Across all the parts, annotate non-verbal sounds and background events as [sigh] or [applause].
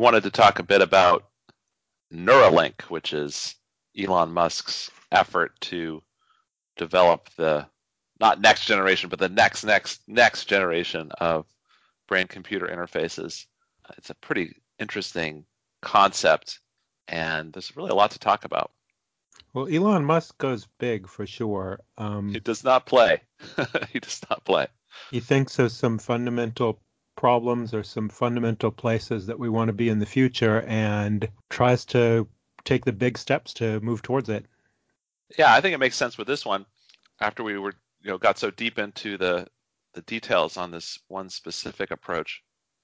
we wanted to talk a bit about Neuralink, which is Elon Musk's effort to develop the not next generation, but the next next next generation of brain computer interfaces. It's a pretty interesting concept, and there's really a lot to talk about. Well, Elon Musk goes big for sure. Um, he does not play. [laughs] he does not play. He thinks of some fundamental problems or some fundamental places that we want to be in the future and tries to take the big steps to move towards it. Yeah, I think it makes sense with this one. After we were, you know, got so deep into the the details on this one specific approach,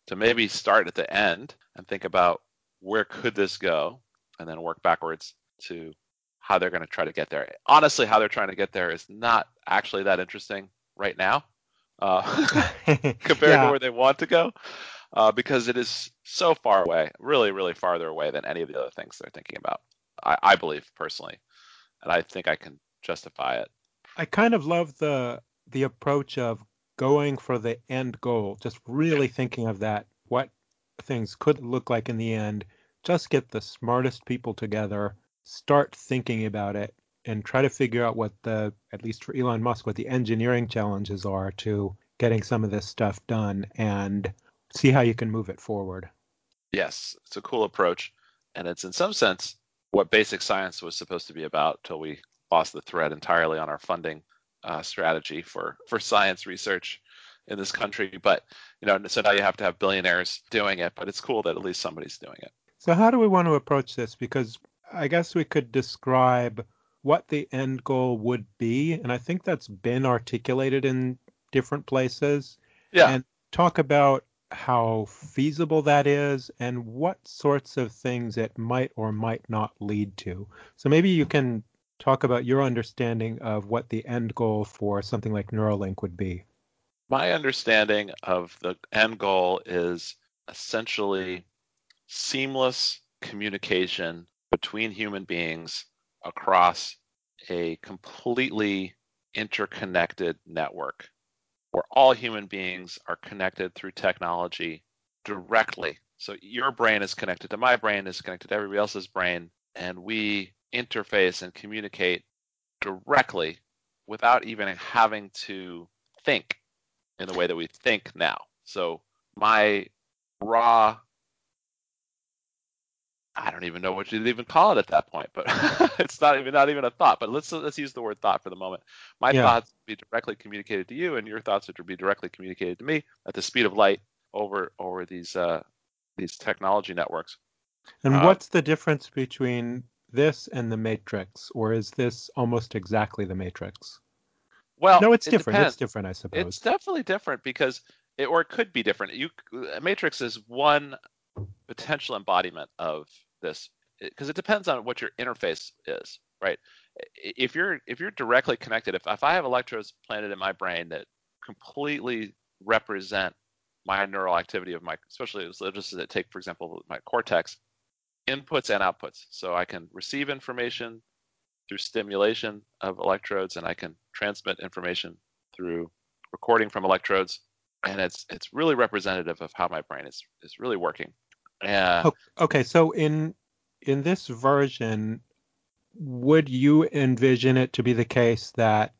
to maybe start at the end and think about where could this go, and then work backwards to how they're going to try to get there. Honestly, how they're trying to get there is not actually that interesting right now uh, [laughs] [laughs] compared yeah. to where they want to go uh, because it is so far away, really, really farther away than any of the other things they're thinking about. I, I believe personally, and I think I can justify it. I kind of love the the approach of going for the end goal, just really thinking of that, what things could look like in the end. Just get the smartest people together, start thinking about it, and try to figure out what the, at least for Elon Musk, what the engineering challenges are to getting some of this stuff done and see how you can move it forward. Yes, it's a cool approach. And it's in some sense what basic science was supposed to be about till we lost the thread entirely on our funding uh, strategy for, for science research in this country. But, you know, so now you have to have billionaires doing it, but it's cool that at least somebody's doing it. So, how do we want to approach this? Because I guess we could describe what the end goal would be. And I think that's been articulated in different places. Yeah. And talk about how feasible that is and what sorts of things it might or might not lead to. So maybe you can talk about your understanding of what the end goal for something like Neuralink would be. My understanding of the end goal is essentially seamless communication between human beings across a completely interconnected network where all human beings are connected through technology directly. So your brain is connected to my brain, is connected to everybody else's brain, and we interface and communicate directly without even having to think in the way that we think now. So my raw I don't even know what you'd even call it at that point, but [laughs] it's not even not even a thought. But let's let's use the word thought for the moment. My yeah. thoughts would be directly communicated to you, and your thoughts would be directly communicated to me at the speed of light over over these uh, these technology networks. And uh, what's the difference between this and the Matrix, or is this almost exactly the Matrix? Well, no, it's it different. Depends. It's different, I suppose. It's definitely different because it, or it could be different. You Matrix is one potential embodiment of this because it depends on what your interface is, right? If you're if you're directly connected, if if I have electrodes planted in my brain that completely represent my neural activity of my, especially just as take for example my cortex, inputs and outputs. So I can receive information through stimulation of electrodes, and I can transmit information through recording from electrodes, and it's it's really representative of how my brain is is really working. Yeah. Oh, okay, so in in this version, would you envision it to be the case that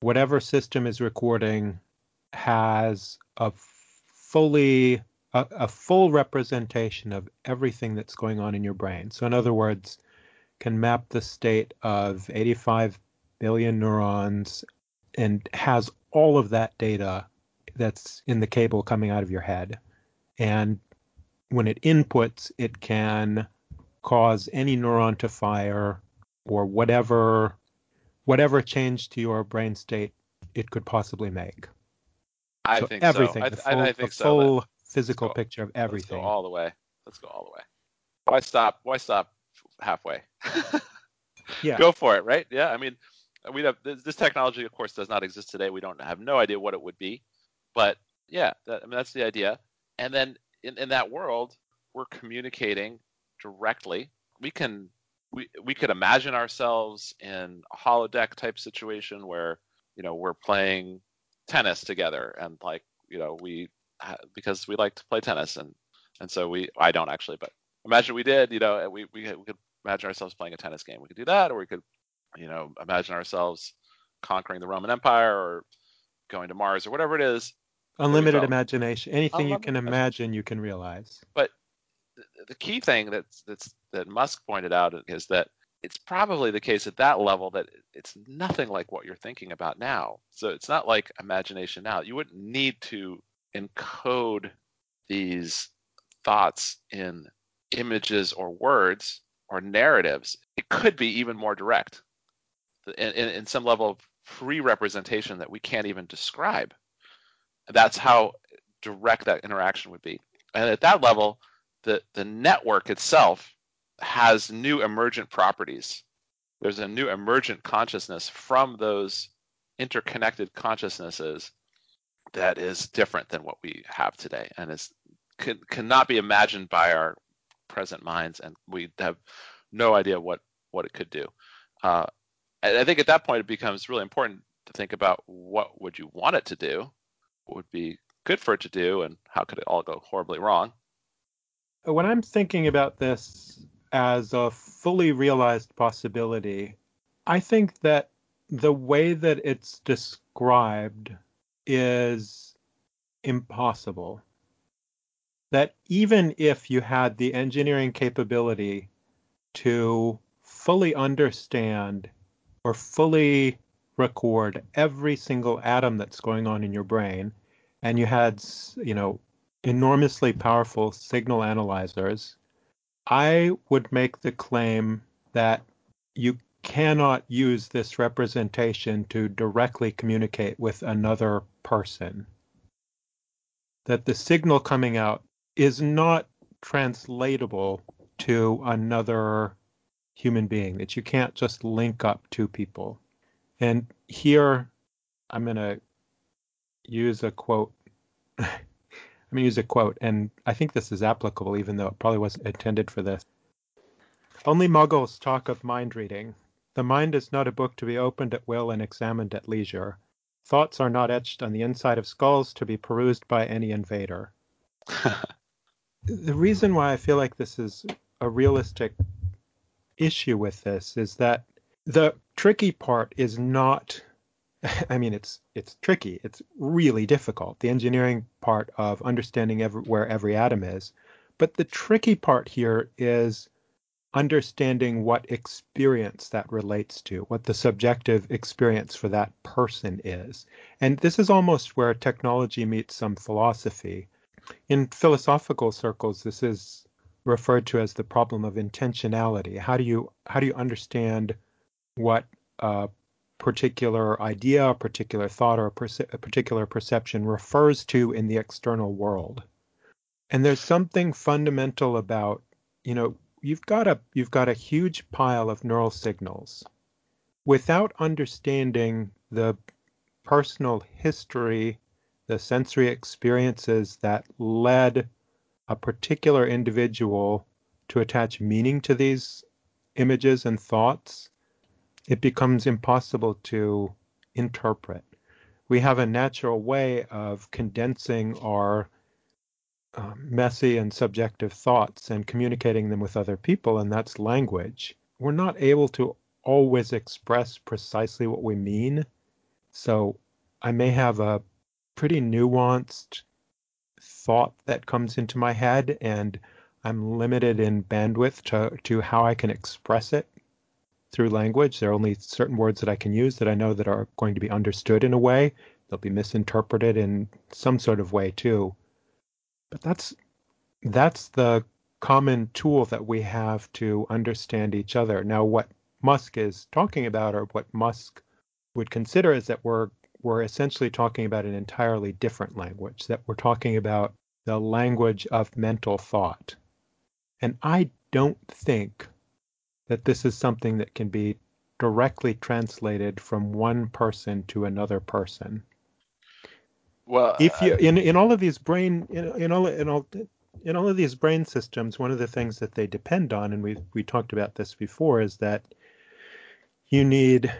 whatever system is recording has a fully a, a, full representation of everything that's going on in your brain. So in other words, can map the state of 85 billion neurons and has all of that data that's in the cable coming out of your head. And when it inputs, it can cause any neuron to fire or whatever whatever change to your brain state it could possibly make. I so think everything, so. the full, I, I think the full so. physical picture of everything. Let's go all the way. Let's go all the way. Why stop? Why stop halfway? [laughs] yeah. Go for it, right? Yeah. I mean, we have this, this, technology, of course, does not exist today. We don't have no idea what it would be, but yeah, that, I mean, that's the idea. And then in, in that world, we're communicating directly. We can we we could imagine ourselves in a holodeck type situation where you know we're playing tennis together and like you know we because we like to play tennis and And so we, I don't actually, but imagine we did, you know, we, we, we could imagine ourselves playing a tennis game. We could do that, or we could, you know, imagine ourselves conquering the Roman Empire or going to Mars or whatever it is. Unlimited imagination. Anything you can imagine, you can realize. But the key thing that's that's that Musk pointed out is that it's probably the case at that level that it's nothing like what you're thinking about now. So it's not like imagination now. You wouldn't need to encode these thoughts in images or words or narratives. It could be even more direct in, in, in some level of free representation that we can't even describe. That's how direct that interaction would be. And at that level, the, the network itself has new emergent properties. There's a new emergent consciousness from those interconnected consciousnesses that is different than what we have today and is can, cannot be imagined by our present minds and we have no idea what what it could do uh, I think at that point it becomes really important to think about what would you want it to do, would be good for it to do, and how could it all go horribly wrong. When I'm thinking about this as a fully realized possibility, I think that the way that it's described is impossible. That even if you had the engineering capability to fully understand or fully record every single atom that's going on in your brain and you had you know enormously powerful signal analyzers i would make the claim that you cannot use this representation to directly communicate with another person that the signal coming out is not translatable to another human being, that you can't just link up two people. And here I'm going to use a quote. [laughs] I'm going to use a quote, and I think this is applicable, even though it probably wasn't intended for this. Only muggles talk of mind reading. The mind is not a book to be opened at will and examined at leisure. Thoughts are not etched on the inside of skulls to be perused by any invader. [laughs] the reason why I feel like this is a realistic issue with this is that the tricky part is not [laughs] I mean it's it's tricky. It's really difficult. The engineering part of understanding every, where every atom is. But the tricky part here is understanding what experience that relates to, what the subjective experience for that person is. And this is almost where technology meets some philosophy. In philosophical circles, this is referred to as the problem of intentionality. How do you how do you understand what a particular idea, a particular thought, or a, perce- a particular perception refers to in the external world? And there's something fundamental about you know you've got a you've got a huge pile of neural signals without understanding the personal history, the sensory experiences that led a particular individual to attach meaning to these images and thoughts, it becomes impossible to interpret. We have a natural way of condensing our uh, messy and subjective thoughts and communicating them with other people, and that's language. We're not able to always express precisely what we mean. So I may have a pretty nuanced thought that comes into my head and I'm limited in bandwidth to, to how I can express it through language. There are only certain words that I can use that I know that are going to be understood in a way. They'll be misinterpreted in some sort of way too. But that's that's the common tool that we have to understand each other. Now what Musk is talking about or what Musk would consider is that we're we're essentially talking about an entirely different language, that we're talking about the language of mental thought. And I don't think that this is something that can be directly translated from one person to another person. Well, if you in in all of these brain in, in all in all in all of these brain systems, one of the things that they depend on, and we we talked about this before, is that you need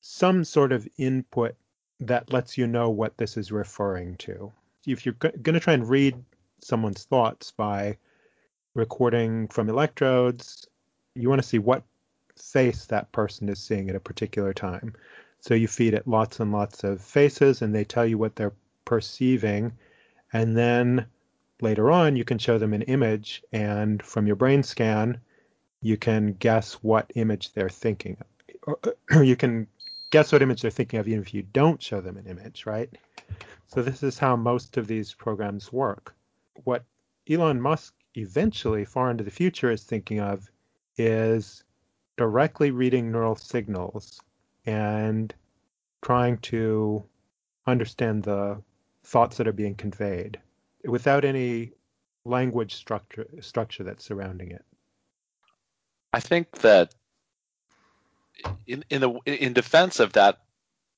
some sort of input that lets you know what this is referring to. If you're going to try and read someone's thoughts by recording from electrodes. You want to see what face that person is seeing at a particular time. So you feed it lots and lots of faces, and they tell you what they're perceiving. And then later on, you can show them an image, and from your brain scan, you can guess what image they're thinking of. Or [clears throat] you can guess what image they're thinking of even if you don't show them an image, right? So this is how most of these programs work. What Elon Musk eventually, far into the future, is thinking of is directly reading neural signals and trying to understand the thoughts that are being conveyed without any language structure structure that's surrounding it. I think that in in the in defense of that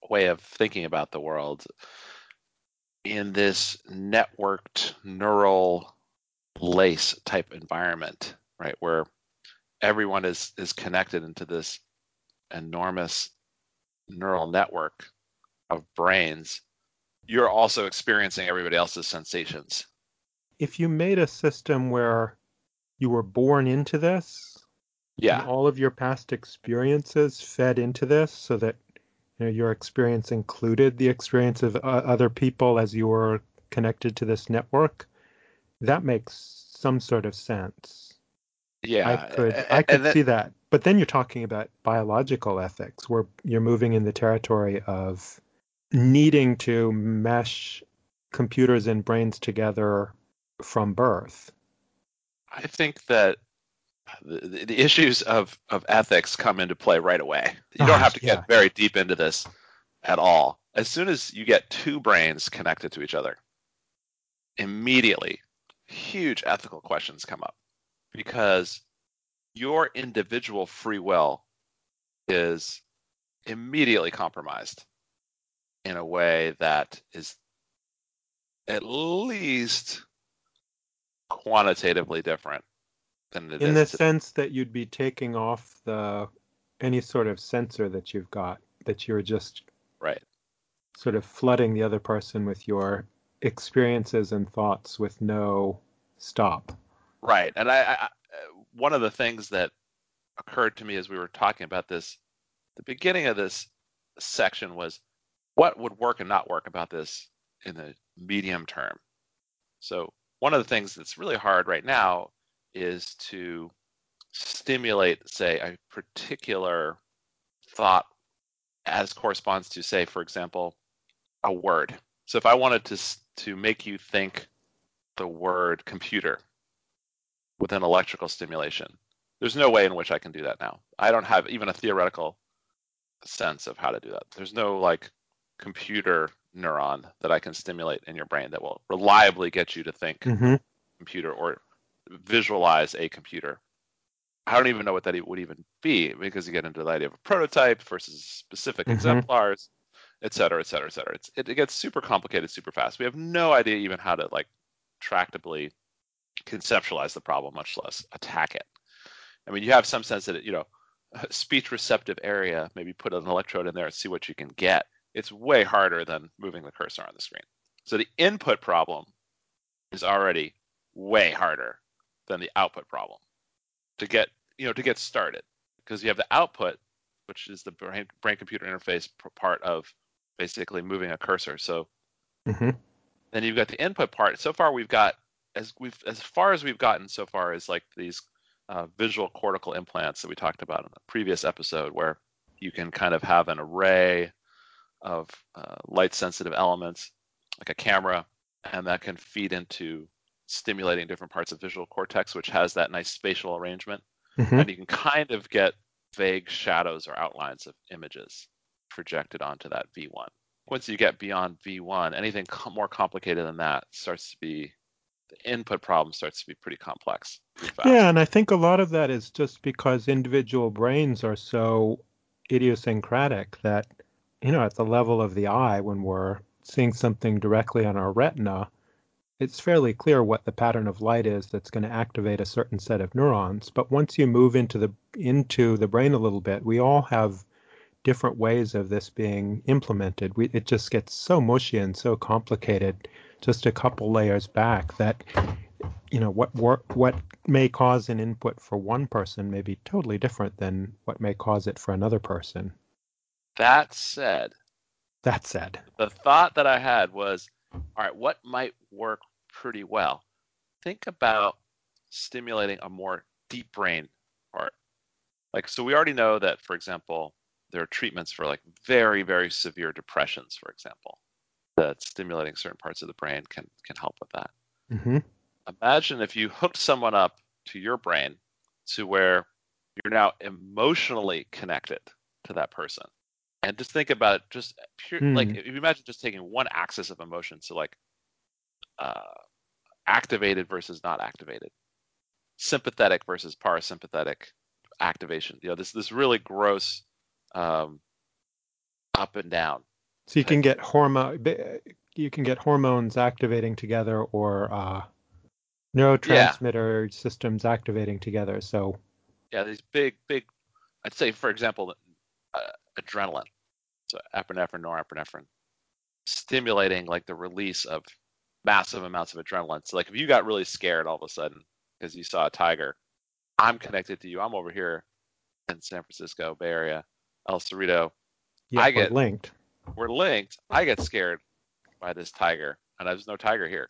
way of thinking about the world, in this networked neural lace type environment, right, where everyone is is connected into this enormous neural network of brains, you're also experiencing everybody else's sensations. If you made a system where you were born into this, yeah, all of your past experiences fed into this, so that you know your experience included the experience of uh, other people as you were connected to this network, that makes some sort of sense. Yeah, I could I could that, see that. But then you're talking about biological ethics, where you're moving in the territory of needing to mesh computers and brains together from birth. I think that the, the issues of, of ethics come into play right away. You don't ah, have to get yeah. very deep into this at all. As soon as you get two brains connected to each other, immediately huge ethical questions come up because your individual free will is immediately compromised in a way that is at least quantitatively different than it in the sense that you'd be taking off the any sort of sensor that you've got that you're just right. sort of flooding the other person with your experiences and thoughts with no stop right and I, I one of the things that occurred to me as we were talking about this, the beginning of this section was what would work and not work about this in the medium term. So one of the things that's really hard right now is to stimulate, say, a particular thought as corresponds to, say, for example, a word. So if I wanted to to make you think the word computer, with an electrical stimulation. There's no way in which I can do that now. I don't have even a theoretical sense of how to do that. There's no like computer neuron that I can stimulate in your brain that will reliably get you to think mm-hmm. computer or visualize a computer. I don't even know what that would even be because you get into the idea of a prototype versus specific mm-hmm. exemplars, et cetera, et cetera, et cetera. It's, it, it gets super complicated super fast. We have no idea even how to like tractably conceptualize the problem, much less attack it. I mean, you have some sense that it, you know, [laughs] speech receptive area, maybe put an electrode in there and see what you can get. It's way harder than moving the cursor on the screen. So the input problem is already way harder than the output problem to get, you know, to get started because you have the output, which is the brain, brain computer interface part of basically moving a cursor. So mm-hmm. then you've got the input part. So far, we've got as we've as far as we've gotten so far is like these uh, visual cortical implants that we talked about in the previous episode, where you can kind of have an array of uh, light sensitive elements, like a camera, and that can feed into stimulating different parts of visual cortex, which has that nice spatial arrangement. Mm-hmm. And you can kind of get vague shadows or outlines of images projected onto that V1. Once you get beyond V1, anything more complicated than that starts to be the input problem starts to be pretty complex. Yeah, and I think a lot of that is just because individual brains are so idiosyncratic that, you know, at the level of the eye, when we're seeing something directly on our retina, it's fairly clear what the pattern of light is that's going to activate a certain set of neurons. But once you move into the into the brain a little bit, we all have different ways of this being implemented. We, it just gets so mushy and so complicated just a couple layers back that you know what what what may cause an input for one person may be totally different than what may cause it for another person. That said, that said, the thought that I had was, all right, what might work pretty well? Think about stimulating a more deep brain part. Like, so we already know that, for example, there are treatments for like very, very severe depressions, for example, that stimulating certain parts of the brain can can help with that. Mm-hmm. Imagine if you hooked someone up to your brain to where you're now emotionally connected to that person. And just think about it, just pure, mm. like if you imagine just taking one axis of emotion, so like uh, activated versus not activated, sympathetic versus parasympathetic activation. You know, this this really gross um, up and down. So you can get hormone, you can get hormones activating together, or uh, neurotransmitter yeah. systems activating together. So yeah, these big, big. I'd say, for example, uh, adrenaline, so epinephrine, norepinephrine, stimulating like the release of massive amounts of adrenaline. So like if you got really scared all of a sudden because you saw a tiger, I'm connected to you. I'm over here in San Francisco Bay Area, El Cerrito. Yeah, I get linked. We're linked. I get scared by this tiger, and there's no tiger here.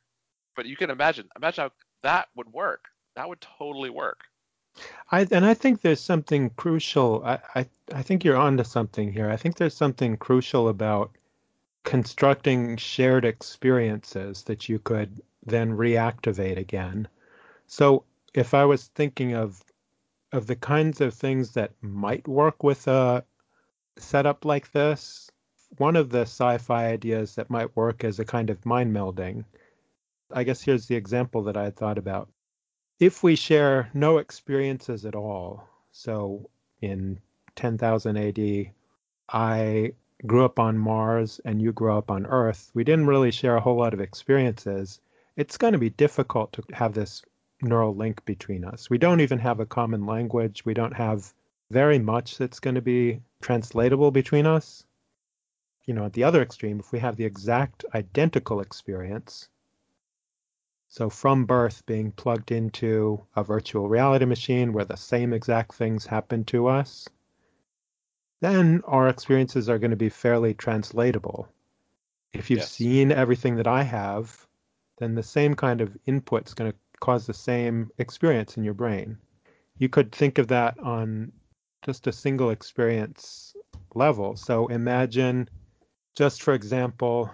But you can imagine, imagine how that would work. That would totally work. I and I think there's something crucial. I, I I think you're onto something here. I think there's something crucial about constructing shared experiences that you could then reactivate again. So if I was thinking of of the kinds of things that might work with a setup like this, one of the sci-fi ideas that might work as a kind of mind melding. I guess here's the example that I had thought about. If we share no experiences at all, so in 10,000 AD, I grew up on Mars and you grew up on Earth, we didn't really share a whole lot of experiences. It's going to be difficult to have this neural link between us. We don't even have a common language. We don't have very much that's going to be translatable between us. You know, at the other extreme, if we have the exact identical experience, so from birth being plugged into a virtual reality machine where the same exact things happen to us, then our experiences are going to be fairly translatable. If you've yes. seen everything that I have, then the same kind of input is going to cause the same experience in your brain. You could think of that on just a single experience level. So imagine, just for example,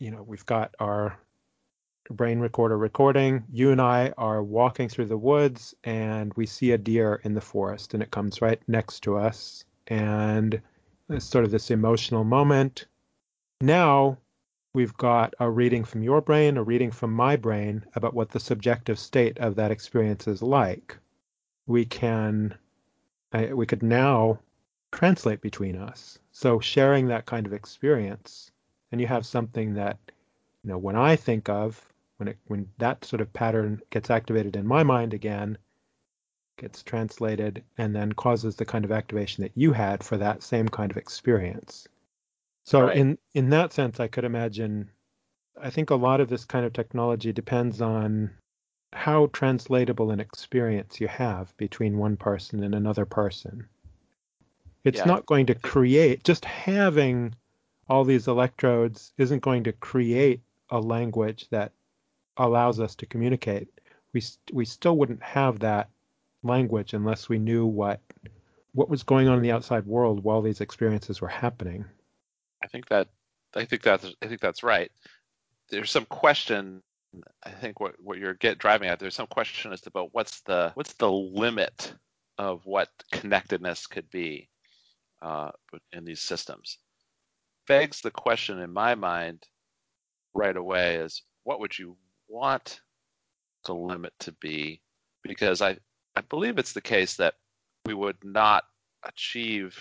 you know, we've got our brain recorder recording. You and I are walking through the woods and we see a deer in the forest and it comes right next to us. And it's sort of this emotional moment. Now we've got a reading from your brain, a reading from my brain about what the subjective state of that experience is like. We can, we could now translate between us. So sharing that kind of experience, and you have something that, you know, when I think of when it when that sort of pattern gets activated in my mind again, gets translated and then causes the kind of activation that you had for that same kind of experience. So right. in in that sense, I could imagine. I think a lot of this kind of technology depends on how translatable an experience you have between one person and another person. It's yeah. not going to create just having all these electrodes isn't going to create a language that allows us to communicate. We we still wouldn't have that language unless we knew what what was going on in the outside world while these experiences were happening. I think that I think that's I think that's right. There's some question. I think what what you're get driving at. There's some question as to about what's the what's the limit of what connectedness could be uh, in these systems. Begs the question in my mind right away is what would you want the limit to be? Because I I believe it's the case that we would not achieve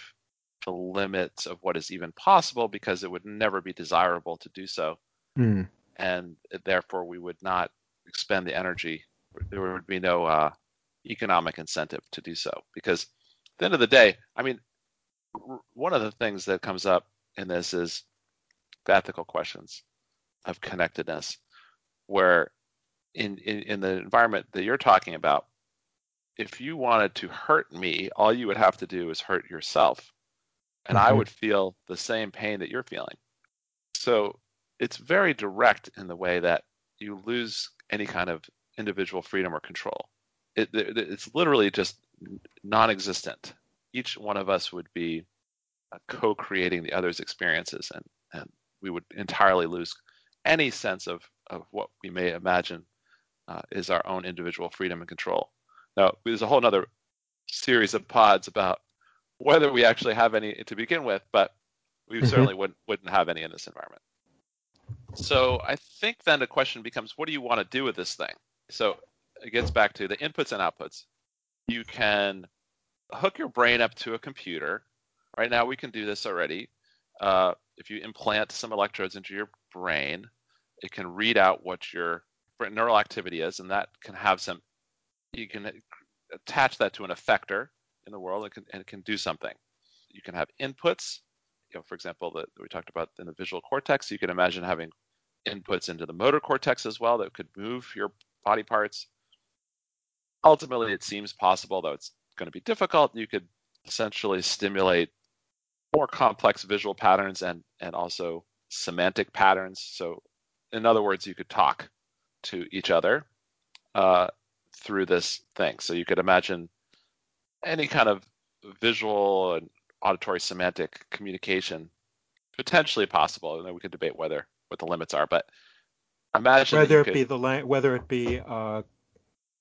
the limits of what is even possible because it would never be desirable to do so. Mm. And therefore, we would not expend the energy. There would be no uh, economic incentive to do so. Because at the end of the day, I mean, one of the things that comes up in this is ethical questions. of connectedness where in, in, in the environment that you're talking about, if you wanted to hurt me, all you would have to do is hurt yourself. And mm-hmm. I would feel the same pain that you're feeling. So it's very direct in the way that you lose any kind of individual freedom or control. It, it, it's literally just non existent. Each one of us would be uh, co creating the other's experiences, and, and we would entirely lose any sense of, of what we may imagine uh, is our own individual freedom and control. Now, there's a whole other series of pods about whether we actually have any to begin with, but we mm-hmm. certainly wouldn't, wouldn't have any in this environment. So I think then the question becomes, what do you want to do with this thing? So it gets back to the inputs and outputs. You can hook your brain up to a computer. Right now, we can do this already. Uh, if you implant some electrodes into your brain, it can read out what your neural activity is, and that can have some. You can attach that to an effector in the world, and, can, and it can do something. You can have inputs. You know, for example, that we talked about in the visual cortex. You can imagine having inputs into the motor cortex as well that could move your body parts. Ultimately, it seems possible, though it's going to be difficult. You could essentially stimulate more complex visual patterns and and also semantic patterns. So, in other words, you could talk to each other uh, through this thing. So you could imagine any kind of visual and auditory semantic communication potentially possible. And then we could debate whether what the limits are, but imagine whether it could, be the whether it be a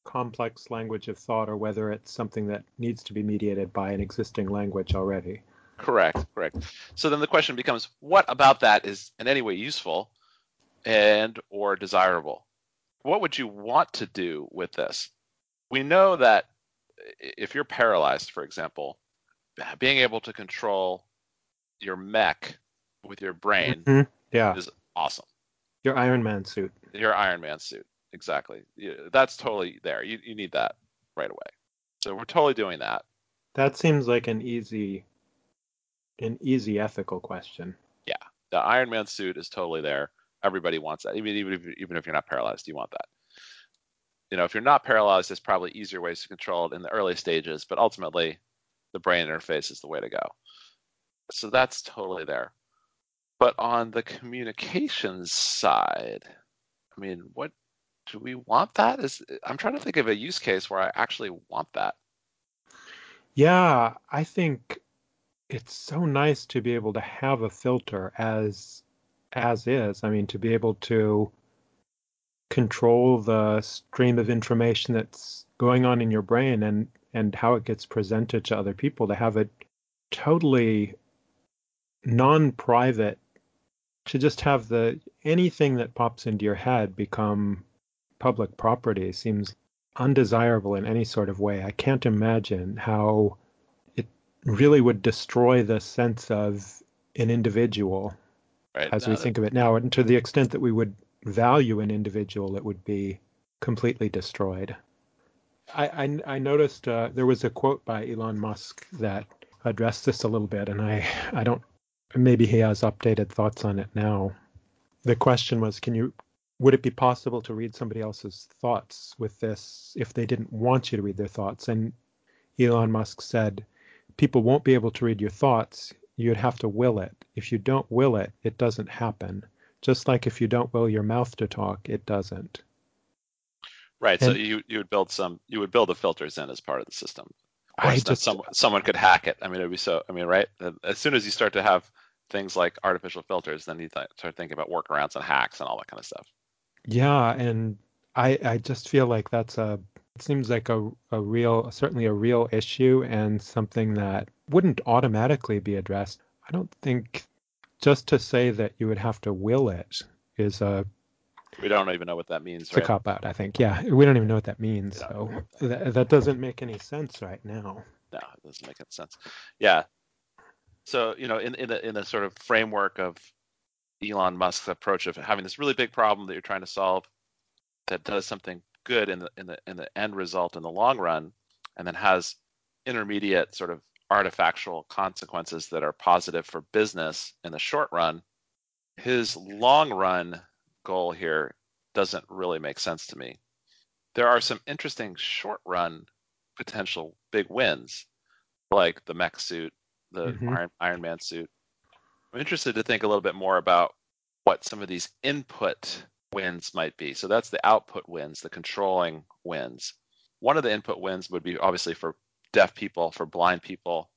complex language of thought or whether it's something that needs to be mediated by an existing language already. Correct, correct. So then the question becomes, what about that is in any way useful and or desirable? What would you want to do with this? We know that if you're paralyzed, for example, being able to control your mech with your brain mm-hmm. yeah. is awesome. Your Iron Man suit. Your Iron Man suit. Exactly. That's totally there. You, you need that right away. So we're totally doing that. That seems like an easy an easy ethical question. Yeah. The Iron Man suit is totally there. Everybody wants that. Even even if, even if you're not paralyzed, you want that. You know, if you're not paralyzed, there's probably easier ways to control it in the early stages, but ultimately the brain interface is the way to go. So that's totally there. But on the communications side, I mean, what do we want that? Is I'm trying to think of a use case where I actually want that. Yeah, I think it's so nice to be able to have a filter as as is. I mean, to be able to control the stream of information that's going on in your brain and and how it gets presented to other people to have it totally non-private to just have the anything that pops into your head become public property seems undesirable in any sort of way. I can't imagine how it really would destroy the sense of an individual right. as we think of it now. And to the extent that we would value an individual, it would be completely destroyed. I, I, I noticed uh, there was a quote by Elon Musk that addressed this a little bit, and I, I don't maybe he has updated thoughts on it now. The question was, can you would it be possible to read somebody else's thoughts with this if they didn't want you to read their thoughts? And Elon Musk said, people won't be able to read your thoughts. You'd have to will it. If you don't will it, it doesn't happen. Just like if you don't will your mouth to talk, it doesn't. Right. And, so you you would build some you would build the filters in as part of the system. Of I just, someone someone could hack it. I mean, it'd be so. I mean, right? As soon as you start to have things like artificial filters, then you th- start thinking about workarounds and hacks and all that kind of stuff. Yeah, and I I just feel like that's a it seems like a a real certainly a real issue and something that wouldn't automatically be addressed. I don't think just to say that you would have to will it is a we don't even know what that means. It's right? a cop out, I think. Yeah, we don't even know what that means. Yeah. So that, that doesn't make any sense right now. No, it doesn't make any sense. Yeah, so you know, in in the in the sort of framework of Elon Musk's approach of having this really big problem that you're trying to solve that does something good in the in the in the end result in the long run, and then has intermediate sort of artifactual consequences that are positive for business in the short run. His long run goal here doesn't really make sense to me. There are some interesting short run potential big wins, like the mech suit, the Mhm. Iron, Iron Man suit. I'm interested to think a little bit more about what some of these input wins might be. So that's the output wins, the controlling wins. One of the input wins would be obviously for deaf people, for blind people,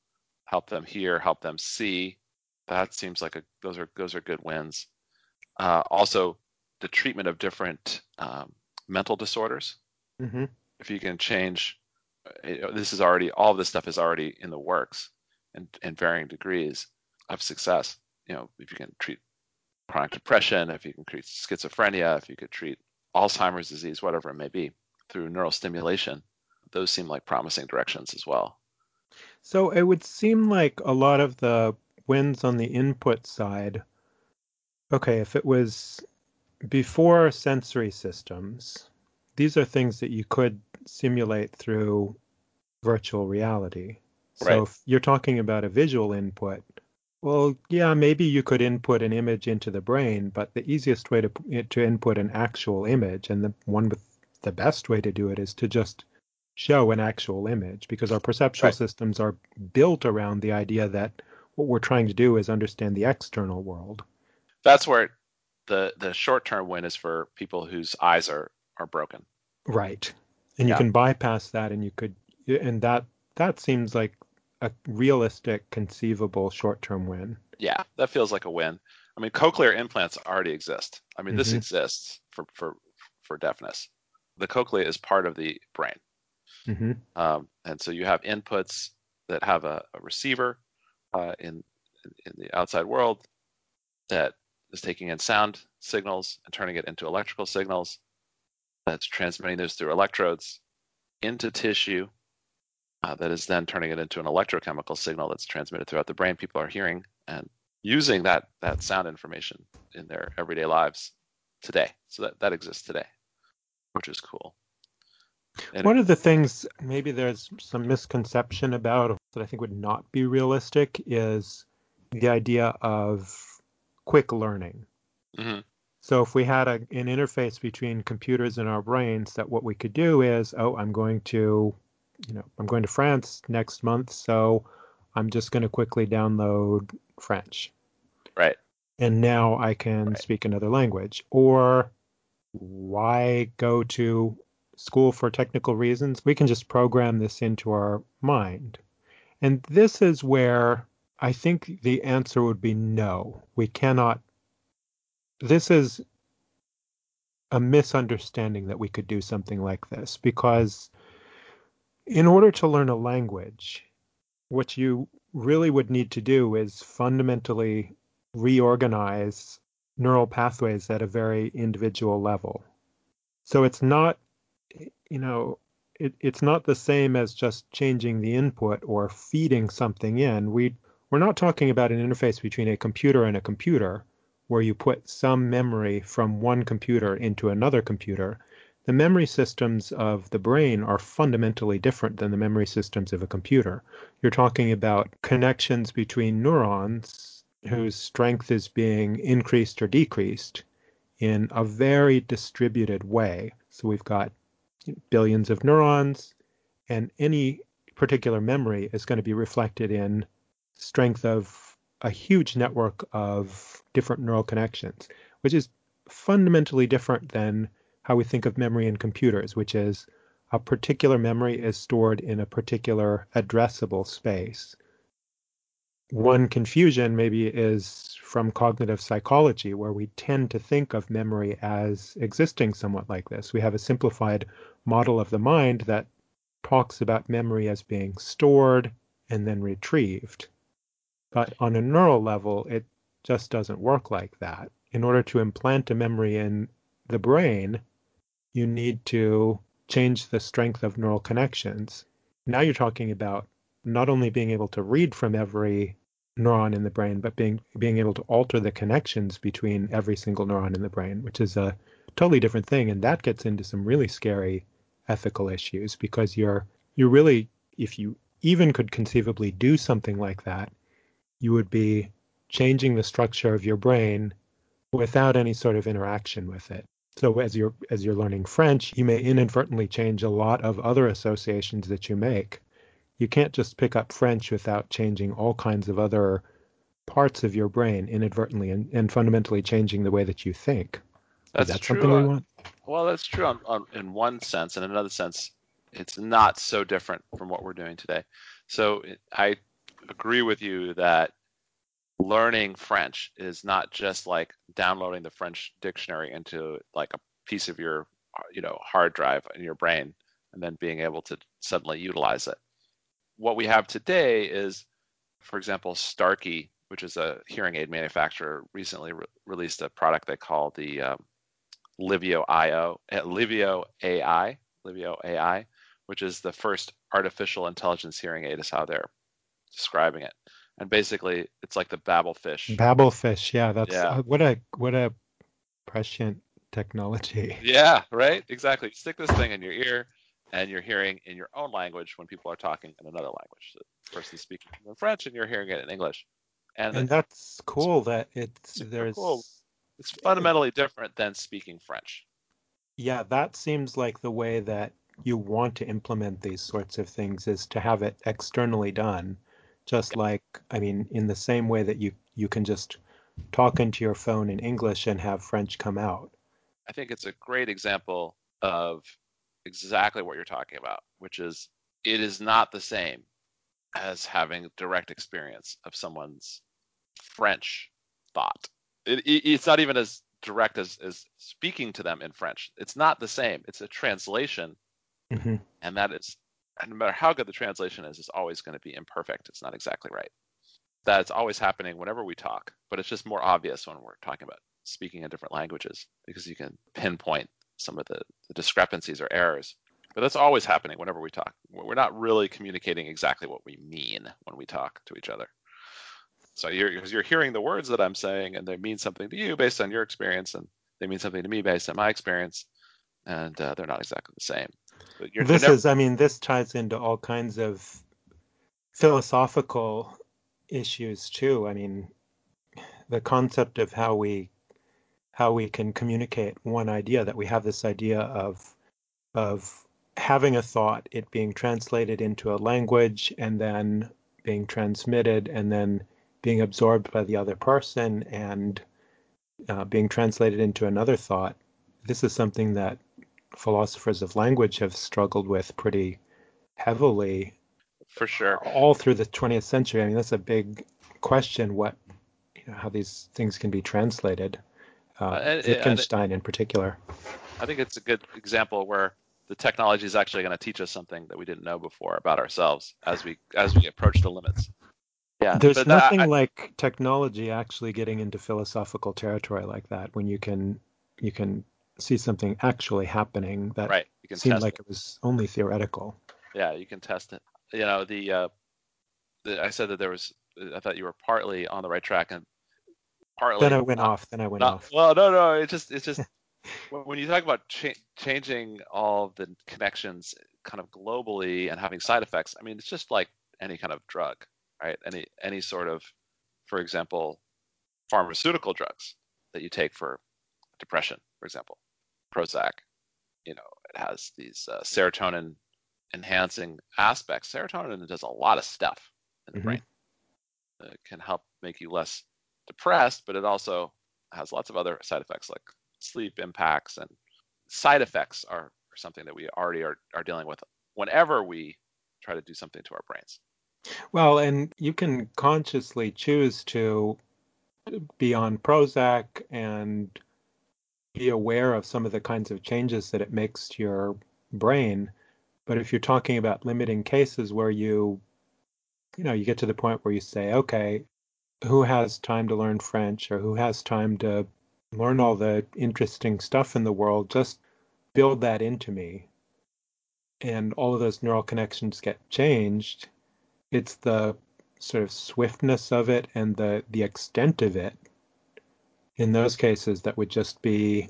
help them hear, help them see. That seems like a those are those are good wins. Uh, also, the treatment of different um, mental disorders. hmm If you can change, uh, this is already all of this stuff is already in the works, and in varying degrees of success. You know, if you can treat chronic depression, if you can treat schizophrenia, if you could treat Alzheimer's disease, whatever it may be, through neural stimulation, those seem like promising directions as well. So it would seem like a lot of the wins on the input side. Okay, if it was before sensory systems, these are things that you could simulate through virtual reality. So Right. if you're talking about a visual input, well, yeah, maybe you could input an image into the brain, but the easiest way to to input an actual image, and the one with the best way to do it is to just show an actual image because our perceptual Right. systems are built around the idea that what we're trying to do is understand the external world. That's where the the short term win is for people whose eyes are are broken. Right. And you can bypass that and you could and that that seems like a realistic conceivable short-term win. Yeah, that feels like a win. I mean, cochlear implants already exist. I mean, this Mhm. exists for for for deafness. The cochlea is part of the brain, hmm um, and so you have inputs that have a, a receiver uh, in in the outside world that is taking in sound signals and turning it into electrical signals. That's transmitting those through electrodes into tissue. Uh, that is then turning it into an electrochemical signal that's transmitted throughout the brain. People are hearing and using that that sound information in their everyday lives today. So that that exists today, which is cool. And One of the things maybe there's some misconception about that I think would not be realistic is the idea of quick learning. Mhm. So if we had a, an interface between computers and our brains, that what we could do is, oh, I'm going to, you know, I'm going to France next month, so I'm just going to quickly download French, right, and now I can Right. speak another language. Or why go to school for technical reasons? We can just program this into our mind. And this is where I think the answer would be no. We cannot. This is a misunderstanding that we could do something like this because in order to learn a language, what you really would need to do is fundamentally reorganize neural pathways at a very individual level. So it's not, you know, it, it's not the same as just changing the input or feeding something in. We we're not talking about an interface between a computer and a computer where you put some memory from one computer into another computer. The memory systems of the brain are fundamentally different than the memory systems of a computer. You're talking about connections between neurons whose strength is being increased or decreased in a very distributed way. So we've got billions of neurons, and any particular memory is going to be reflected in strength of a huge network of different neural connections, which is fundamentally different than how we think of memory in computers, which is a particular memory is stored in a particular addressable space. One confusion maybe is from cognitive psychology, where we tend to think of memory as existing somewhat like this. We have a simplified model of the mind that talks about memory as being stored and then retrieved. But on a neural level, it just doesn't work like that. In order to implant a memory in the brain, you need to change the strength of neural connections. Now you're talking about not only being able to read from every neuron in the brain, but being being able to alter the connections between every single neuron in the brain, which is a totally different thing. And that gets into some really scary ethical issues because you're you really if you even could conceivably do something like that, you would be changing the structure of your brain without any sort of interaction with it. So as you're as you're learning French, you may inadvertently change a lot of other associations that you make. You can't just pick up French without changing all kinds of other parts of your brain inadvertently and, and fundamentally changing the way that you think. That's Is that true. something we want? Well, that's true on, on, in one sense. And in another sense, it's not so different from what we're doing today. So I agree with you that learning French is not just like downloading the French dictionary into like a piece of your you know hard drive in your brain and then being able to suddenly utilize it. What we have today is, for example, Starkey, which is a hearing aid manufacturer, recently re- released a product they call the um, Livio IO, uh, Livio AI, Livio AI, which is the first artificial intelligence hearing aid, is how they're describing it. And basically, it's like the Babelfish. Babelfish, yeah, that's Yeah. uh, what a what a prescient technology. [laughs] Yeah, right. Exactly. You stick this thing in your ear, and you're hearing in your own language when people are talking in another language. The person's speaking in French, and you're hearing it in English. And, And that's cool that it's super there's cool. it's fundamentally different than speaking French. yeah, that seems like the way that you want to implement these sorts of things is to have it externally done. Just like I mean, in the same way that you you can just talk into your phone in English and have French come out. I think it's a great example of exactly what you're talking about, which is it is not the same as having direct experience of someone's French thought. It, it- it's not even as direct as, as speaking to them in French. It's not the same. It's a translation, hmm and that is, and no matter how good the translation is, it's always going to be imperfect. It's not exactly right. That's always happening whenever we talk, but it's just more obvious when we're talking about speaking in different languages because you can pinpoint some of the, the discrepancies or errors. But that's always happening whenever we talk. We're not really communicating exactly what we mean when we talk to each other. So you're you're hearing the words that I'm saying, and they mean something to you based on your experience, and they mean something to me based on my experience, and uh, they're not exactly the same. You're, This they're never- is, I mean, this ties into all kinds of philosophical issues too. I mean, the concept of how we how we can communicate one idea that we have this idea of of having a thought, it being translated into a language, and then being transmitted, and then being absorbed by the other person, and uh, being translated into another thought. This is something that philosophers of language have struggled with pretty heavily for sure. all through the 20th century. I mean, that's a big question. What, you know, how these things can be translated. Uh, Uh, and- and- Wittgenstein, in particular. I think it's a good example where the technology is actually going to teach us something that we didn't know before about ourselves as we as we approach the limits. Yeah, There's but that- nothing I- like technology actually getting into philosophical territory like that when you can you can see something actually happening that right. You can seemed like it was only theoretical. Yeah, you can test it. You know, the, uh, the I said that there was. I thought you were partly on the right track and partly. Then I went not- off. Then I went not- off. well, no, no. It's just, it's just [laughs] when when you talk about cha- changing all the connections, kind of globally, and having side effects. I mean, it's just like any kind of drug, right? Any any sort of, for example, pharmaceutical drugs that you take for depression, for example, Prozac. You know, it has these uh, serotonin enhancing aspects. Serotonin does a lot of stuff in the Mhm. brain. It can help make you less depressed, but it also has lots of other side effects like sleep impacts and side effects are, are something that we already are, are dealing with whenever we try to do something to our brains. Well, and you can consciously choose to be on Prozac and be aware of some of the kinds of changes that it makes to your brain. But if you're talking about limiting cases where you, you know, you get to the point where you say, okay, who has time to learn French or who has time to learn all the interesting stuff in the world, just build that into me. And all of those neural connections get changed it's the sort of swiftness of it and the the extent of it in those cases that would just be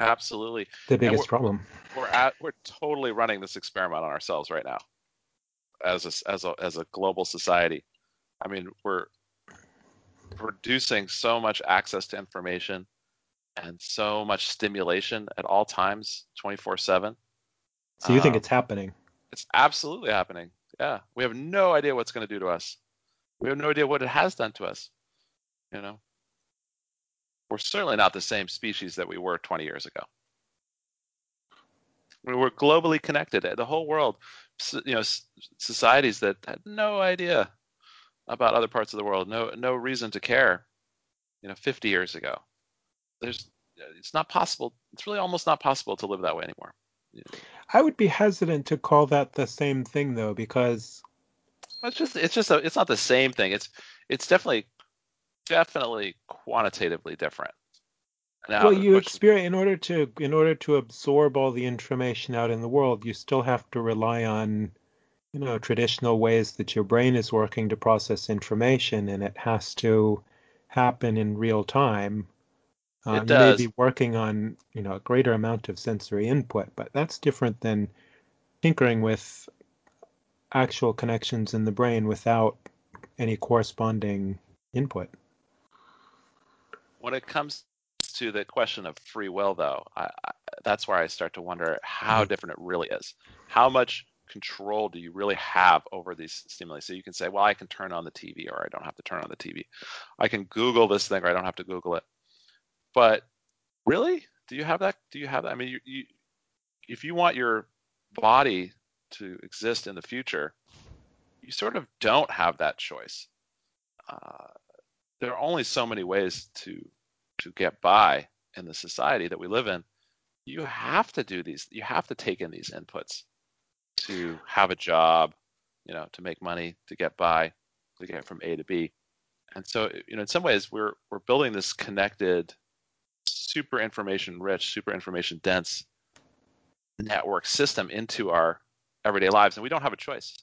Absolutely. the we're- biggest problem We're at, we're totally running this experiment on ourselves right now as a, as a, as a global society. I mean, we're producing so much access to information and so much stimulation at all times, 24 7. So you think um, it's happening? It's absolutely happening. Yeah. We have no idea what's going to do to us. We have no idea what it has done to us. You know, we're certainly not the same species that we were 20 years ago. We were globally connected. The whole world, you know, societies that had no idea about other parts of the world, no no reason to care. You know, 50 years ago, there's it's not possible. It's really almost not possible to live that way anymore. I would be hesitant to call that the same thing though, because it's just it's just a, it's not the same thing. It's it's definitely definitely quantitatively different. Now, well, you experience in order to in order to absorb all the information out in the world, you still have to rely on you know traditional ways that your brain is working to process information, and it has to happen in real time. It does. You may be working on you know a greater amount of sensory input, but that's different than tinkering with actual connections in the brain without any corresponding input. When it comes to the question of free will, though, I, I, that's where I start to wonder how mm-hmm. different it really is. How much control do you really have over these stimuli? So you can say, well, I can turn on the TV, or I don't have to turn on the TV. I can Google this thing, or I don't have to Google it. But really, do you have that? Do you have that? I mean, you, you if you want your body to exist in the future, you sort of don't have that choice. Uh, there are only so many ways to to get by in the society that we live in. You have to do these. You have to take in these inputs to have a job, you know, to make money, to get by, to get from A to B. And so, you know, in some ways, we're we're building this connected, super information rich, super information dense network system into our everyday lives, and we don't have a choice.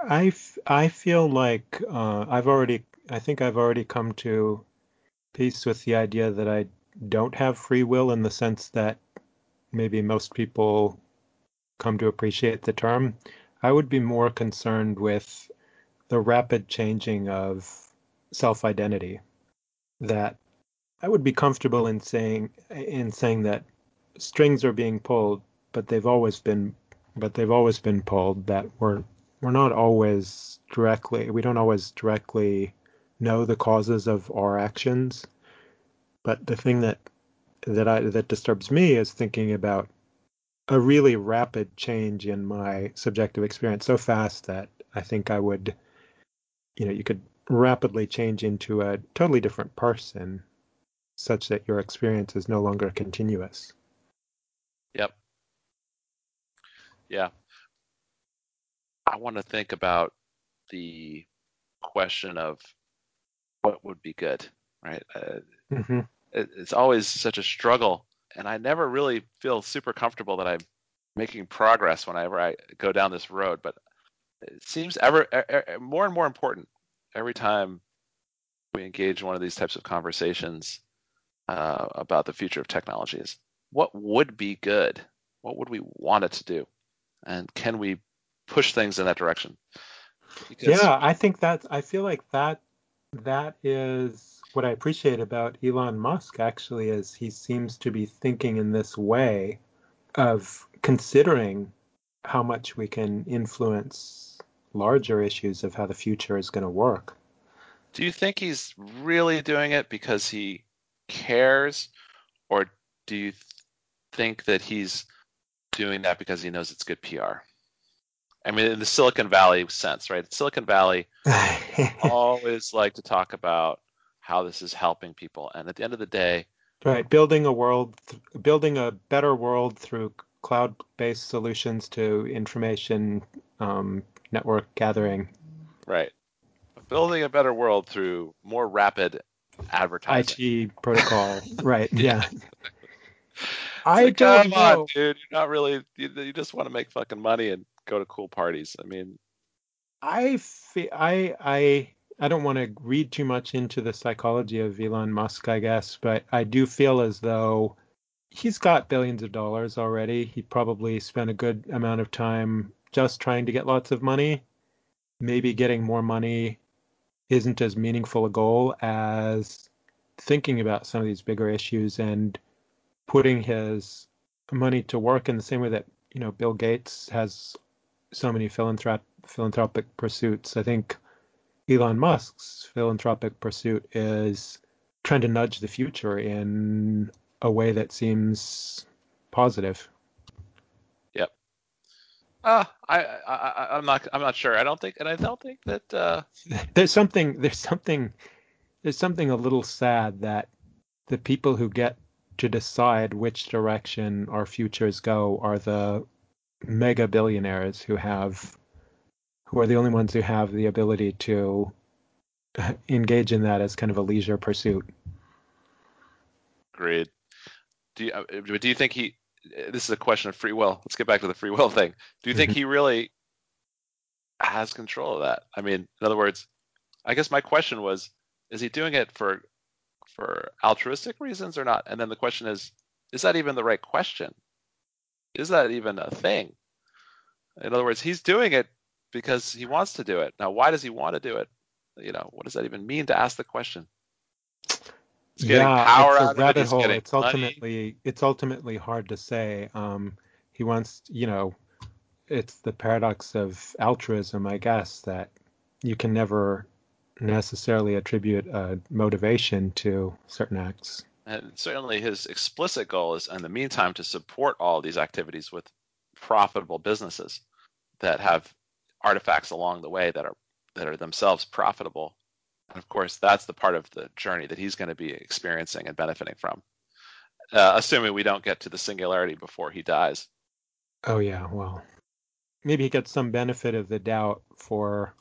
I, f- I feel like uh, I've already, I think I've already come to peace with the idea that I don't have free will in the sense that maybe most people come to appreciate the term. I would be more concerned with the rapid changing of self identity. That I would be comfortable in saying in saying that strings are being pulled, but they've always been but they've always been pulled that we're we're not always directly we don't always directly know the causes of our actions but the thing that that I that disturbs me is thinking about a really rapid change in my subjective experience so fast that I think I would you know you could rapidly change into a totally different person such that your experience is no longer continuous. Yep. Yeah. I want to think about the question of what would be good, right? Uh, mm-hmm. it, it's always such a struggle, and I never really feel super comfortable that I'm making progress whenever I go down this road. But it seems ever, ever more and more important every time we engage in one of these types of conversations uh, about the future of technologies. What would be good? What would we want it to do? and can we push things in that direction? Because... yeah, I think that I feel like that that is what I appreciate about Elon Musk actually is he seems to be thinking in this way of considering how much we can influence larger issues of how the future is going to work. Do you think he's really doing it because he cares or do you think that he's doing that because he knows it's good PR. I mean, in the Silicon Valley sense, right? Silicon Valley [laughs] always like to talk about how this is helping people, and at the end of the day, right, building a world, building a better world through cloud-based solutions to information um, network gathering. Right, building a better world through more rapid advertising. IT protocol, [laughs] right? yeah. I like, don't come know. on, dude. You're not really. You, you just want to make fucking money and go to cool parties. I mean, I I I I don't want to read too much into the psychology of Elon Musk, I guess, but I do feel as though he's got billions of dollars already. He probably spent a good amount of time just trying to get lots of money, maybe getting more money isn't as meaningful a goal as thinking about some of these bigger issues and putting his money to work in the same way that you know Bill Gates has so many philanthrop- philanthropic pursuits. I think Elon Musk's philanthropic pursuit is trying to nudge the future in a way that seems positive. Yep. Uh, I, I, I'm not, I'm not sure. I don't think, and I don't think that. Uh... [laughs] There's something, there's something, there's something a little sad that the people who get to decide which direction our futures go are the mega billionaires who have who are the only ones who have the ability to engage in that as kind of a leisure pursuit. Agreed. Do you, uh, do you think he? This is a question of free will. Let's get back to the free will thing. Do you think mm-hmm. he really has control of that? I mean, in other words, I guess my question was: Is he doing it for for altruistic reasons or not? And then the question is: Is that even the right question? Is that even a thing? In other words, he's doing it because he wants to do it. Now, why does he want to do it? You know, what does that even mean to ask the question? It's yeah, it's a rabbit it. hole. It's money. ultimately it's ultimately hard to say. Um, he wants, you know, it's the paradox of altruism, I guess, that you can never necessarily attribute a motivation to certain acts. And certainly his explicit goal is, in the meantime, to support all these activities with profitable businesses that have artifacts along the way that are that are themselves profitable. And of course, that's the part of the journey that he's going to be experiencing and benefiting from, uh, assuming we don't get to the singularity before he dies. Oh yeah, well, maybe he gets some benefit of the doubt for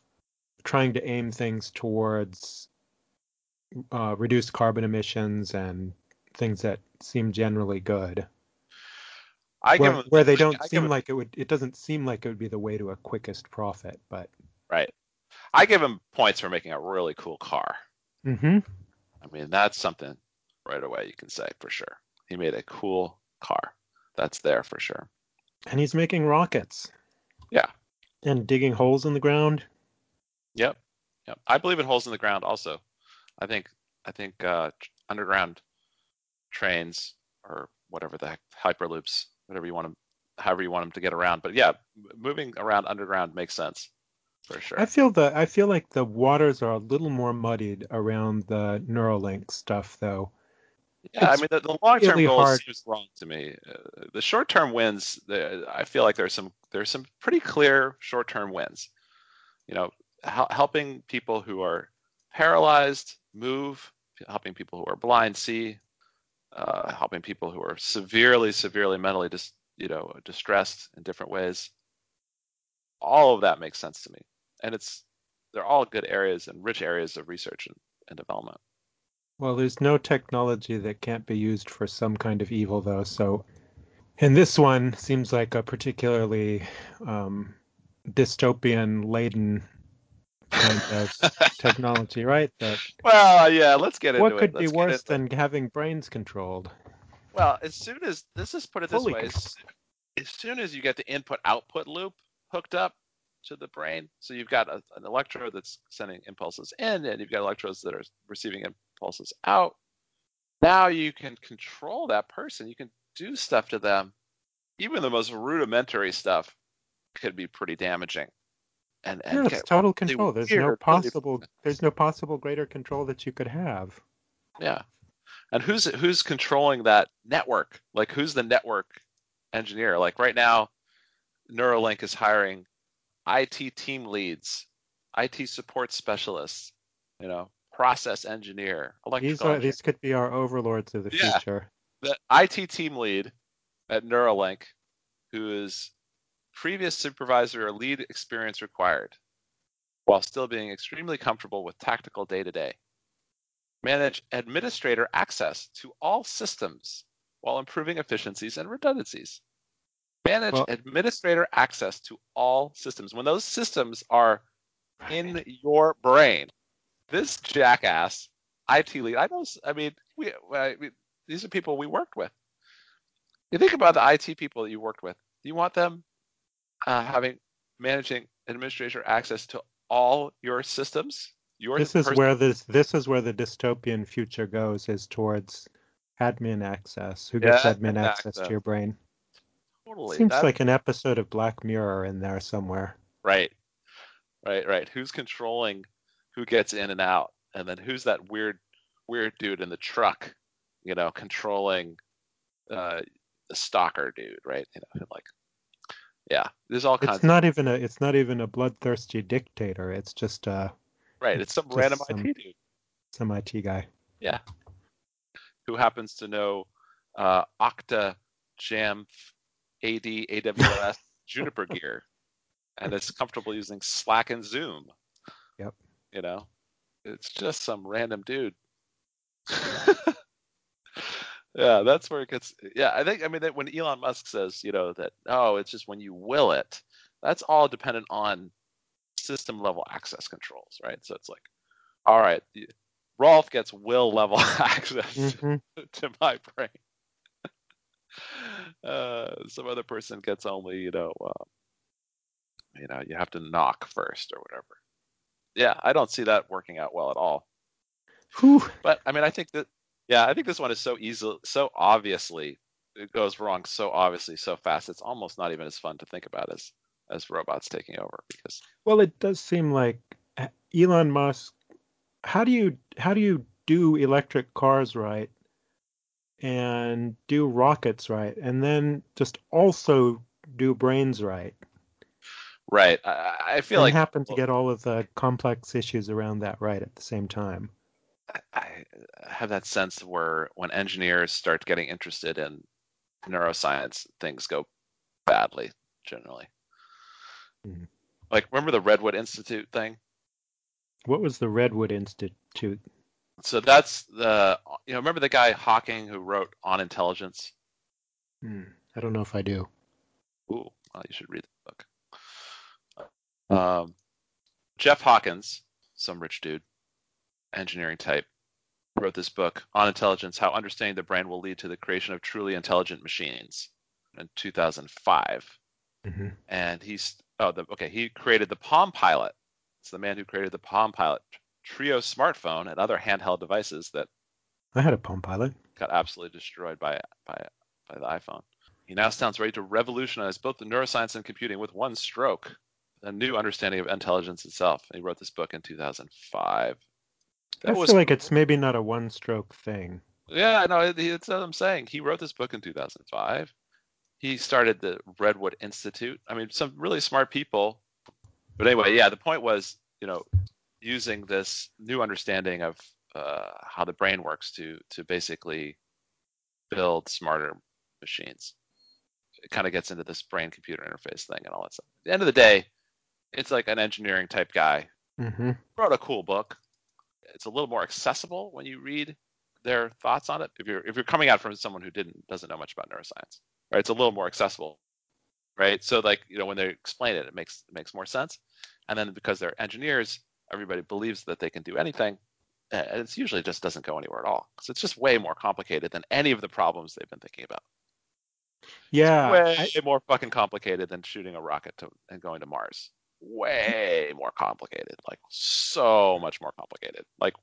trying to aim things towards uh, reduced carbon emissions and things that seem generally good. I where, give where they don't I seem like it would. It doesn't seem like it would be the way to a quickest profit, but right. I give him points for making a really cool car. Mm-hmm. I mean, that's something right away you can say for sure. He made a cool car. That's there for sure. And he's making rockets. Yeah. And digging holes in the ground. Yep. Yep. I believe in holes in the ground also. I think I think uh, underground trains or whatever the heck hyperloops, whatever you want them, however you want them to get around. But yeah, moving around underground makes sense for sure. I feel the I feel like the waters are a little more muddied around the Neuralink stuff, though. Yeah, it's I mean the, the long-term really goal hard. seems wrong to me. Uh, the short-term wins, the, I feel like there's some there's some pretty clear short-term wins. You know, helping people who are paralyzed move, helping people who are blind see, uh, helping people who are severely, severely mentally dis- you know distressed in different ways. All of that makes sense to me, and it's they're all good areas and rich areas of research and, and development. Well, there's no technology that can't be used for some kind of evil, though. So, and this one seems like a particularly um, dystopian laden kind of [laughs] technology, right? That well, yeah. Let's get into it. What could be worse than having brains controlled? Well, as soon as this is put it this way, as, as, soon as you get the input-output loop hooked up to the brain, so you've got a, an electrode that's sending impulses in, and you've got electrodes that are receiving impulses out. Now you can control that person. You can do stuff to them. Even the most rudimentary stuff could be pretty damaging and, and yeah, it's total control. There's no possible [laughs] there's no possible greater control that you could have. Yeah. And who's who's controlling that network? Like who's the network engineer? Like right now, Neuralink is hiring IT team leads, IT support specialists, you know, process engineer, these are these could be our overlords of the yeah. future. The IT team lead at Neuralink, who is previous supervisor or lead experience required, while still being extremely comfortable with tactical day to day. Manage administrator access to all systems while improving efficiencies and redundancies. Manage well, administrator access to all systems. When those systems are in your brain, this jackass IT lead, I know, I mean, we, I mean, these are people we worked with. You think about the IT people that you worked with. Do you want them uh, having managing administrator access to all your systems, You're this is where this this is where the dystopian future goes is towards admin access. Who gets Yeah, admin access. to your brain? totally Seems that- like an episode of Black Mirror in there somewhere. right, right, right. Who's controlling who gets in and out, and then who's that weird, weird dude in the truck, you know, controlling uh, the stalker dude, right? You know, like, yeah, there's all kinds. It's not even a it's not even a bloodthirsty dictator. It's just uh right, it's some random some- IT dude some IT guy. Yeah. Who happens to know uh, Okta, Jamf, AD, AWS, [laughs] Juniper gear, and is comfortable using Slack and Zoom. Yep. You know, it's just some random dude. [laughs] yeah, that's where it gets. Yeah, I think. I mean, that when Elon Musk says, you know, that oh, it's just when you will it. That's all dependent on system level access controls, right? So it's like, all right, Rolf gets will level [laughs] access Mhm. [laughs] to my brain. [laughs] uh, some other person gets only, you know, uh, you know, you have to knock first or whatever. Yeah, I don't see that working out well at all. Whew. But I mean, I think that, yeah, I think this one is so easily, so obviously, it goes wrong so obviously, so fast. It's almost not even as fun to think about as as robots taking over because Well, it does seem like uh, Elon Musk. How do you how do you do electric cars right, and do rockets right, and then just also do brains right, right. I, I feel and like happen to get all of the complex issues around that right at the same time? I have that sense where when engineers start getting interested in neuroscience, things go badly generally. Mhm. Like, remember the Redwood Institute thing? What was the Redwood Institute? So that's the, you know, remember the guy Hawking who wrote On Intelligence? Hmm, I don't know if I do. Ooh, well, you should read the book. Um, Jeff Hawkins, some rich dude, engineering type, wrote this book on intelligence: How Understanding the Brain Will Lead to the Creation of Truly Intelligent Machines in 2005. hmm And he's oh, the okay, he created the Palm Pilot. It's the man who created the Palm Pilot Treo smartphone and other handheld devices that I had a Palm Pilot. got absolutely destroyed by by by the iPhone. He now stands ready to revolutionize both the neuroscience and computing with one stroke, a new understanding of intelligence itself. He wrote this book in 2005. That I was feel like it's maybe not a one-stroke thing. yeah, no, it's what I'm saying. He wrote this book in 2005. He started the Redwood Institute. I mean, some really smart people. But anyway, yeah, the point was, you know, using this new understanding of uh, how the brain works to to basically build smarter machines. It kind of gets into this brain-computer interface thing and all that stuff. At the end of the day, it's like an engineering type guy hmm wrote a cool book. It's a little more accessible when you read their thoughts on it. If you're if you're coming out from someone who didn't doesn't know much about neuroscience, right? It's a little more accessible, right? So like you know when they explain it, it makes it makes more sense. And then because they're engineers, everybody believes that they can do anything. Eh, and it's usually just doesn't go anywhere at all because it's just way more complicated than any of the problems they've been thinking about. Yeah, way I- more fucking complicated than shooting a rocket to and going to Mars. Way more complicated, like so much more complicated. Like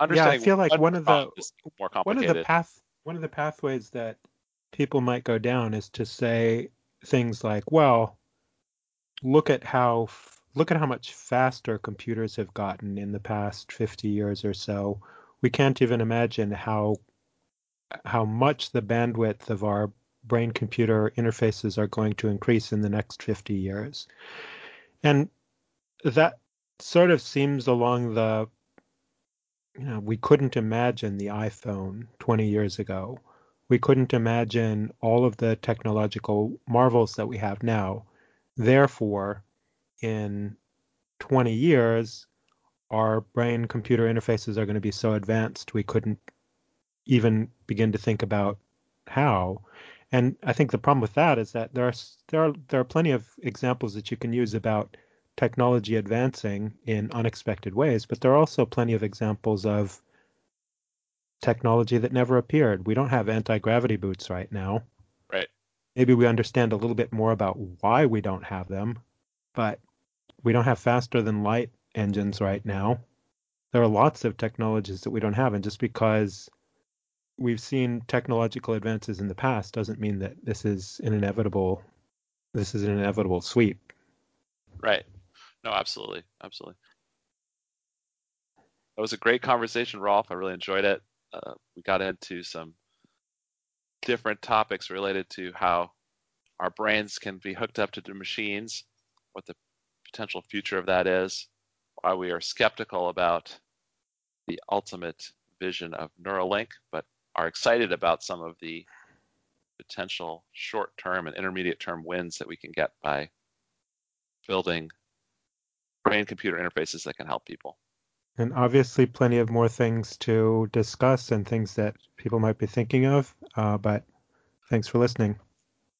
understanding. feel like one of the- more one of the path one of the pathways that people might go down is to say things like well look at how look at how much faster computers have gotten in the past 50 years or so we can't even imagine how how much the bandwidth of our brain computer interfaces are going to increase in the next 50 years and that sort of seems along the you know, we couldn't imagine the iPhone 20 years ago. We couldn't imagine all of the technological marvels that we have now. Therefore, in 20 years, our brain computer interfaces are going to be so advanced we couldn't even begin to think about how. And I think the problem with that is that there are there are there are plenty of examples that you can use about technology advancing in unexpected ways, but there are also plenty of examples of technology that never appeared. We don't have anti gravity boots right now. Right. Maybe we understand a little bit more about why we don't have them, but we don't have faster than light engines right now. there are lots of technologies that we don't have, and just because we've seen technological advances in the past doesn't mean that this is an inevitable this is an inevitable sweep. Right. No, absolutely, absolutely. That was a great conversation, Rolf. I really enjoyed it. Uh, we got into some different topics related to how our brains can be hooked up to the machines, what the potential future of that is, why we are skeptical about the ultimate vision of Neuralink, but are excited about some of the potential short term and intermediate term wins that we can get by building brain computer interfaces that can help people. And obviously, plenty of more things to discuss and things that people might be thinking of. Uh, but thanks for listening.